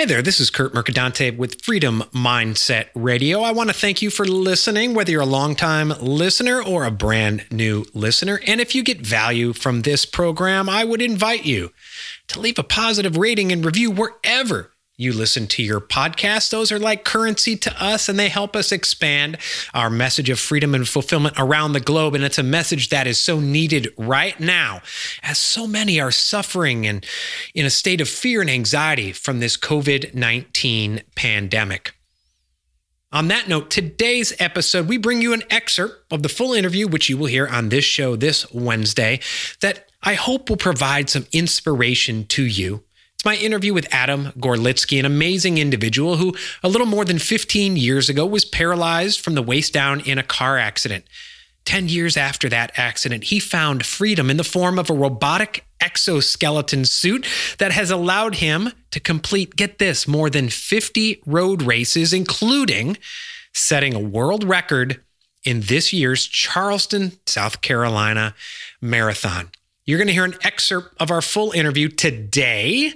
Hey there, this is Kurt Mercadante with Freedom Mindset Radio. I want to thank you for listening, whether you're a longtime listener or a brand new listener. And if you get value from this program, I would invite you to leave a positive rating and review wherever you listen to your podcast. Those are like currency to us, and they help us expand our message of freedom and fulfillment around the globe. And it's a message that is so needed right now, as so many are suffering and in a state of fear and anxiety from this COVID 19 pandemic. On that note, today's episode, we bring you an excerpt of the full interview, which you will hear on this show this Wednesday, that I hope will provide some inspiration to you it's my interview with Adam Gorlitsky, an amazing individual who, a little more than 15 years ago, was paralyzed from the waist down in a car accident. 10 years after that accident, he found freedom in the form of a robotic exoskeleton suit that has allowed him to complete, get this, more than 50 road races, including setting a world record in this year's Charleston, South Carolina marathon. You're going to hear an excerpt of our full interview today.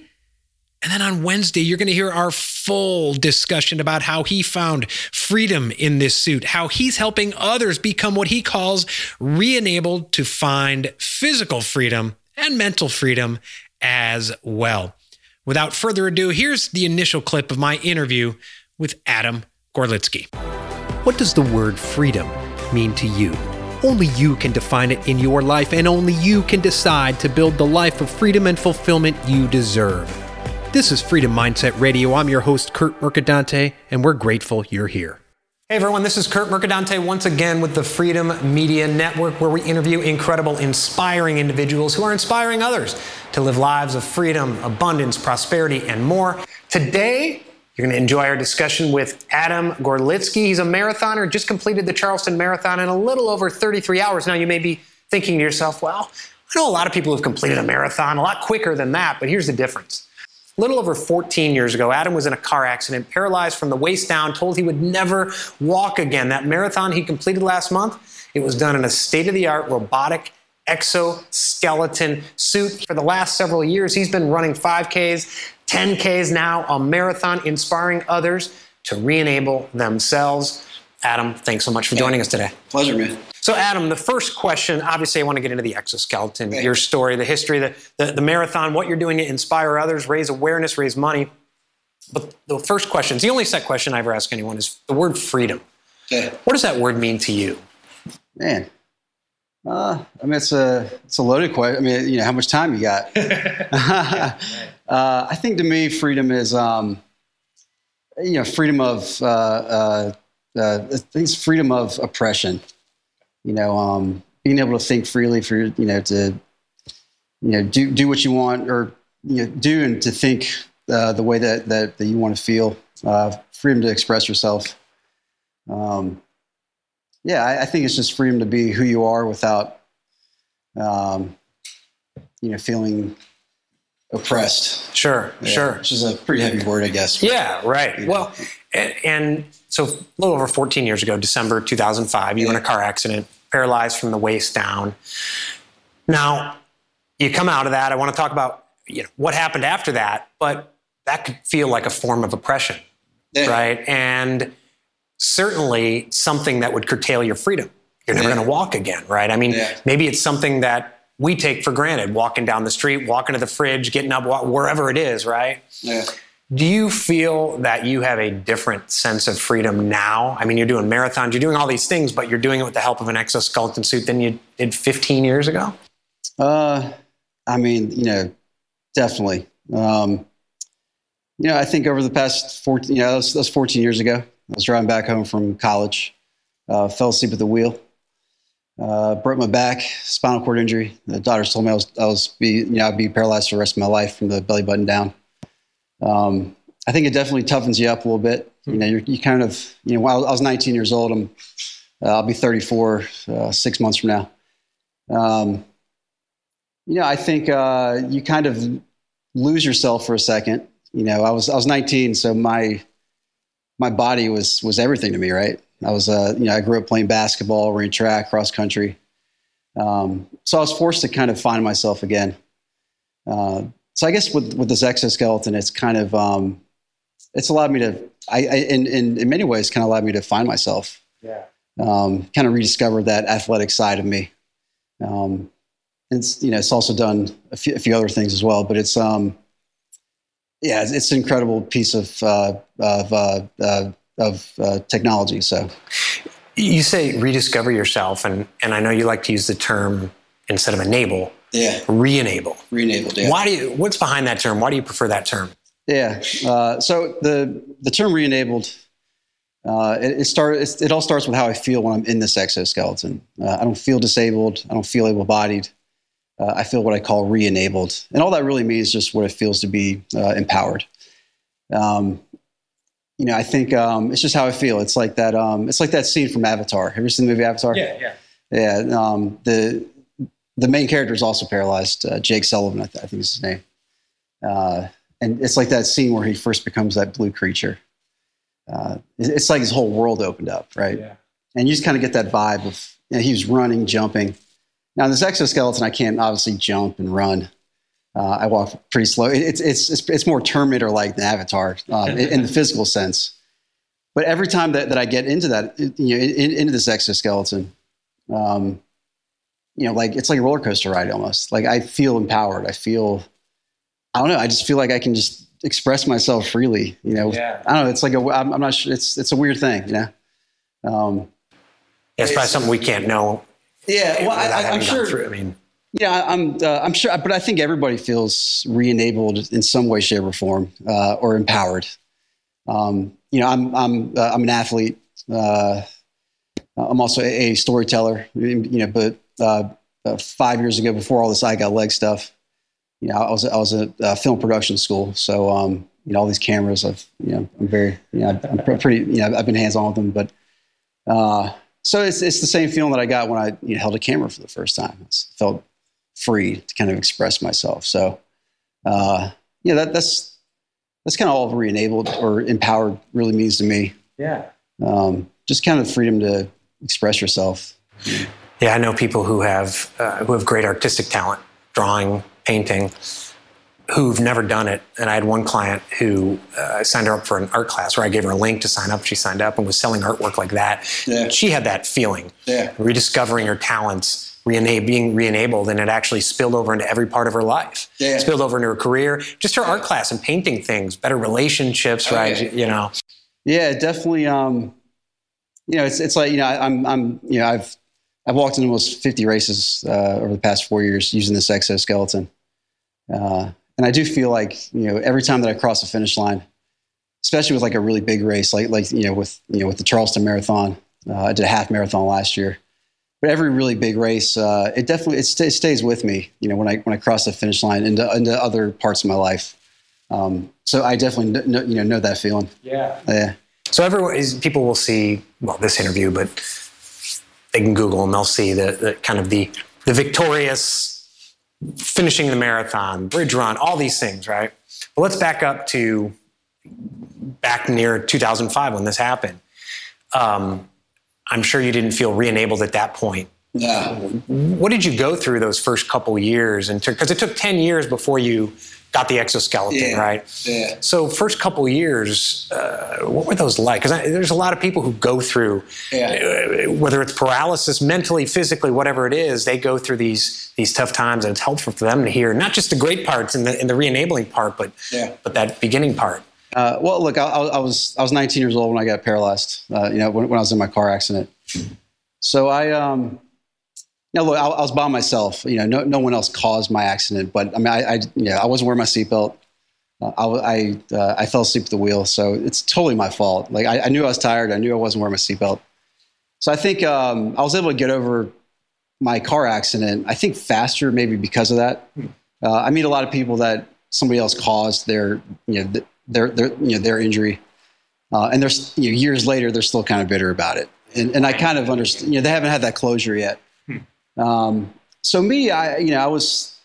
And then on Wednesday, you're going to hear our full discussion about how he found freedom in this suit, how he's helping others become what he calls re enabled to find physical freedom and mental freedom as well. Without further ado, here's the initial clip of my interview with Adam Gorlitsky. What does the word freedom mean to you? Only you can define it in your life, and only you can decide to build the life of freedom and fulfillment you deserve. This is Freedom Mindset Radio. I'm your host, Kurt Mercadante, and we're grateful you're here. Hey everyone, this is Kurt Mercadante once again with the Freedom Media Network, where we interview incredible, inspiring individuals who are inspiring others to live lives of freedom, abundance, prosperity, and more. Today, you're going to enjoy our discussion with Adam Gorlitsky. He's a marathoner, just completed the Charleston Marathon in a little over 33 hours. Now, you may be thinking to yourself, well, I know a lot of people who've completed a marathon a lot quicker than that, but here's the difference. A little over 14 years ago, Adam was in a car accident, paralyzed from the waist down, told he would never walk again. That marathon he completed last month, it was done in a state of the art robotic exoskeleton suit. For the last several years, he's been running 5Ks, 10Ks now, a marathon, inspiring others to re enable themselves. Adam, thanks so much for joining us today. Pleasure, man. So, Adam, the first question obviously, I want to get into the exoskeleton, your story, the history, the, the, the, marathon, what you're doing to inspire others, raise awareness, raise money. But the first question, the only set question I ever ask anyone is the word freedom. Okay. What does that word mean to you? Man, uh, I mean, it's a it's a loaded question. I mean, you know, how much time you got? uh, I think to me, freedom is, um, you know, freedom of, uh, uh, uh I think it's freedom of oppression you know, um, being able to think freely for, you know, to, you know, do, do what you want or, you know, do and to think uh, the way that, that, that you want to feel, uh, freedom to express yourself. Um, yeah, I, I, think it's just freedom to be who you are without, um, you know, feeling oppressed. Sure, yeah, sure. Which is a pretty heavy word, I guess. Yeah, right. Well, and, and, so a little over 14 years ago, December 2005, you yeah. were in a car accident paralyzed from the waist down. Now, you come out of that. I want to talk about you know, what happened after that, but that could feel like a form of oppression, yeah. right? And certainly something that would curtail your freedom. You're never yeah. going to walk again, right? I mean, yeah. maybe it's something that we take for granted walking down the street, walking to the fridge, getting up, wherever it is, right? Yeah. Do you feel that you have a different sense of freedom now? I mean, you're doing marathons, you're doing all these things, but you're doing it with the help of an exoskeleton suit than you did 15 years ago? Uh, I mean, you know, definitely. Um, you know, I think over the past 14, you know, that was, that 14 years ago. I was driving back home from college, uh, fell asleep at the wheel, uh, broke my back, spinal cord injury. The doctors told me I was, I was be, you know, I'd be paralyzed for the rest of my life from the belly button down um, I think it definitely toughens you up a little bit. You know, you kind of, you know, while I was 19 years old, I'm, uh, I'll be 34 uh, six months from now. Um, you know, I think uh, you kind of lose yourself for a second. You know, I was I was 19, so my my body was was everything to me, right? I was, uh, you know, I grew up playing basketball, ran track, cross country. Um, so I was forced to kind of find myself again. Uh, so I guess with with this exoskeleton, it's kind of um, it's allowed me to, I, I in, in, in many ways, kind of allowed me to find myself. Yeah. Um, kind of rediscover that athletic side of me. Um, and it's, you know, it's also done a few, a few other things as well, but it's, um, yeah, it's, it's an incredible piece of, uh, of, uh, uh, of uh, technology. So you say rediscover yourself, and, and I know you like to use the term instead of enable, yeah, re-enable. Re-enabled. Yeah. Why do you? What's behind that term? Why do you prefer that term? Yeah. Uh, so the the term re-enabled, uh, it, it start it all starts with how I feel when I'm in this exoskeleton. Uh, I don't feel disabled. I don't feel able-bodied. Uh, I feel what I call re-enabled, and all that really means just what it feels to be uh, empowered. Um, you know, I think um, it's just how I feel. It's like that. Um, it's like that scene from Avatar. Have you seen the movie Avatar? Yeah, yeah. Yeah. Um, the the main character is also paralyzed. Uh, Jake Sullivan, I, th- I, think is his name. Uh, and it's like that scene where he first becomes that blue creature. Uh, it's like his whole world opened up, right? Yeah. And you just kind of get that vibe of you know, he was running, jumping. Now, this exoskeleton, I can't obviously jump and run. Uh, I walk pretty slow. It's, it's, it's, it's more Terminator like than Avatar um, in, in, the physical sense. But every time that, that I get into that, you know, in, into this exoskeleton, um, you know, like it's like a roller coaster ride almost. Like I feel empowered. I feel, I don't know. I just feel like I can just express myself freely. You know, yeah. I don't know. It's like a. I'm, I'm not sure. It's it's a weird thing. You know. Um, yeah, it's probably something we can't know. Yeah, well, I, am sure. Through, I mean, yeah, I'm. Uh, I'm sure, but I think everybody feels re-enabled in some way, shape, or form, uh, or empowered. Um, you know, I'm. I'm. Uh, I'm an athlete. Uh, I'm also a, a storyteller. You know, but uh, uh, five years ago, before all this I got leg stuff, you know, I was I was at uh, film production school, so um, you know all these cameras. I've you know I'm very you know I'm pretty you know I've been hands on with them, but uh, so it's it's the same feeling that I got when I you know, held a camera for the first time. I felt free to kind of express myself. So uh, yeah, that, that's that's kind of all re-enabled or empowered really means to me. Yeah, um, just kind of freedom to express yourself. Yeah, I know people who have uh, who have great artistic talent, drawing, painting, who've never done it. And I had one client who uh, signed her up for an art class where I gave her a link to sign up. She signed up and was selling artwork like that. Yeah. She had that feeling, yeah. rediscovering her talents, re-enab- being re-enabled, and it actually spilled over into every part of her life. Yeah. Spilled over into her career, just her art class and painting things, better relationships, oh, right? You know. Yeah, definitely. Um, you know, it's it's like you know, I, I'm I'm you know, I've I've walked in almost 50 races uh, over the past four years using this exoskeleton. Uh, and I do feel like, you know, every time that I cross the finish line, especially with like a really big race, like, like, you know, with, you know, with the Charleston marathon, uh, I did a half marathon last year, but every really big race, uh, it definitely, it, st- it, stays with me, you know, when I, when I cross the finish line into, into other parts of my life. Um, so I definitely, know, you know, know that feeling. Yeah. Yeah. So everyone is, people will see, well, this interview, but they can Google and they'll see the, the kind of the, the victorious finishing the marathon, bridge run, all these things, right? But let's back up to back near 2005 when this happened. Um, I'm sure you didn't feel re-enabled at that point. Yeah. What did you go through those first couple years? And because it took 10 years before you got the exoskeleton, yeah. right? Yeah. So first couple years, uh, what were those like? Because there's a lot of people who go through, yeah. uh, whether it's paralysis, mentally, physically, whatever it is, they go through these these tough times, and it's helpful for them to hear not just the great parts and the, and the re-enabling part, but yeah. but that beginning part. Uh, well, look, I, I, was I was 19 years old when I got paralyzed. Uh, you know, when, when, I was in my car accident. So I, um, know, look, I, I, was by myself. You know, no, no one else caused my accident, but I mean, I, I yeah, I wasn't wearing my seatbelt. Uh, I, I, uh, I fell asleep at the wheel, so it's totally my fault. Like I, I knew I was tired. I knew I wasn't wearing my seatbelt. So I think um, I was able to get over my car accident. I think faster, maybe because of that. Uh, I meet a lot of people that somebody else caused their, you know, their, their, you know, their injury, uh, and there's you know, years later they're still kind of bitter about it. And, and I kind of understand. You know, they haven't had that closure yet. Um, so me, I you know, I was,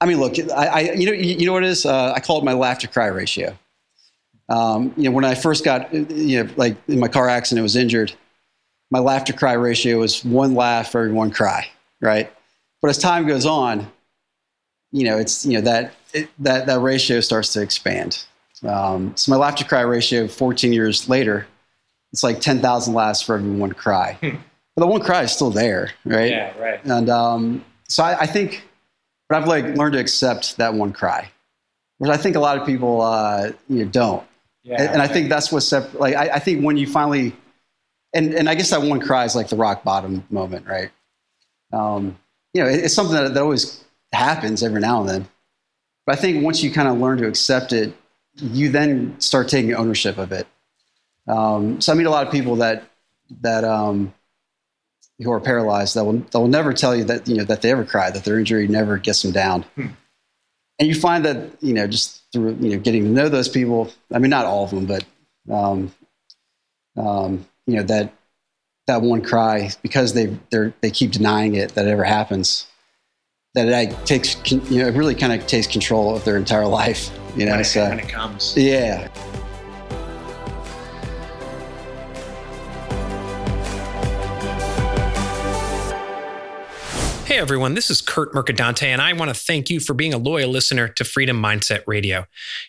I mean, look, I, I you know, you, you, know what it is? Uh, I call it my laugh to cry ratio. Um, you know, when I first got, you know, like in my car accident, I was injured. My laugh to cry ratio was one laugh for every one cry, right? But as time goes on, you know, it's you know that it, that that ratio starts to expand. Um, so my laugh to cry ratio 14 years later, it's like 10,000 laughs for every one cry. But the one cry is still there, right? Yeah, right. And um, so I, I, think, but I've like learned to accept that one cry, which I think a lot of people uh, you know, don't. Yeah, and, and right. I think that's what's sep- like. I, I think when you finally, and and I guess that one cry is like the rock bottom moment, right? Um, you know, it, it's something that, that always happens every now and then. But I think once you kind of learn to accept it, you then start taking ownership of it. Um, so I meet a lot of people that that um, who are paralyzed that will that will never tell you that you know that they ever cry, that their injury never gets them down. Hmm. And you find that you know just through you know getting to know those people. I mean, not all of them, but um, um, you know that that one cry because they they they keep denying it that it ever happens. That it takes you know it really kind of takes control of their entire life. You know, when it, so when it comes. Yeah. Hey everyone, this is Kurt Mercadante, and I want to thank you for being a loyal listener to Freedom Mindset Radio.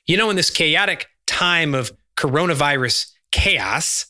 You know, in this chaotic time of coronavirus chaos,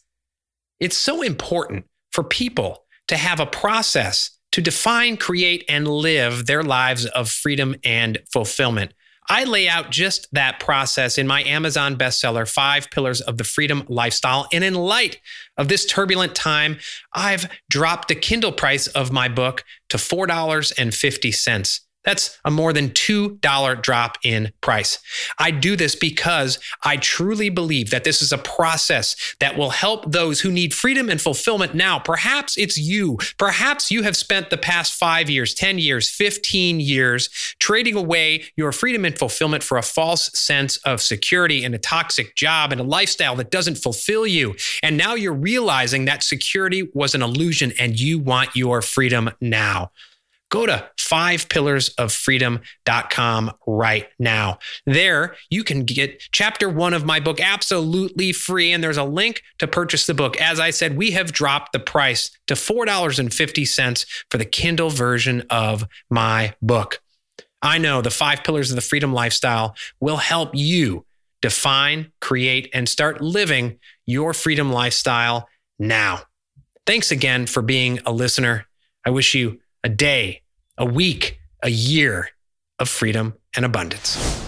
it's so important for people to have a process to define, create, and live their lives of freedom and fulfillment. I lay out just that process in my Amazon bestseller, Five Pillars of the Freedom Lifestyle. And in light of this turbulent time, I've dropped the Kindle price of my book to $4.50. That's a more than $2 drop in price. I do this because I truly believe that this is a process that will help those who need freedom and fulfillment now. Perhaps it's you. Perhaps you have spent the past five years, 10 years, 15 years trading away your freedom and fulfillment for a false sense of security and a toxic job and a lifestyle that doesn't fulfill you. And now you're realizing that security was an illusion and you want your freedom now go to fivepillarsoffreedom.com right now. There, you can get chapter one of my book absolutely free, and there's a link to purchase the book. As I said, we have dropped the price to $4.50 for the Kindle version of my book. I know the five pillars of the freedom lifestyle will help you define, create, and start living your freedom lifestyle now. Thanks again for being a listener. I wish you a day, a week, a year of freedom and abundance.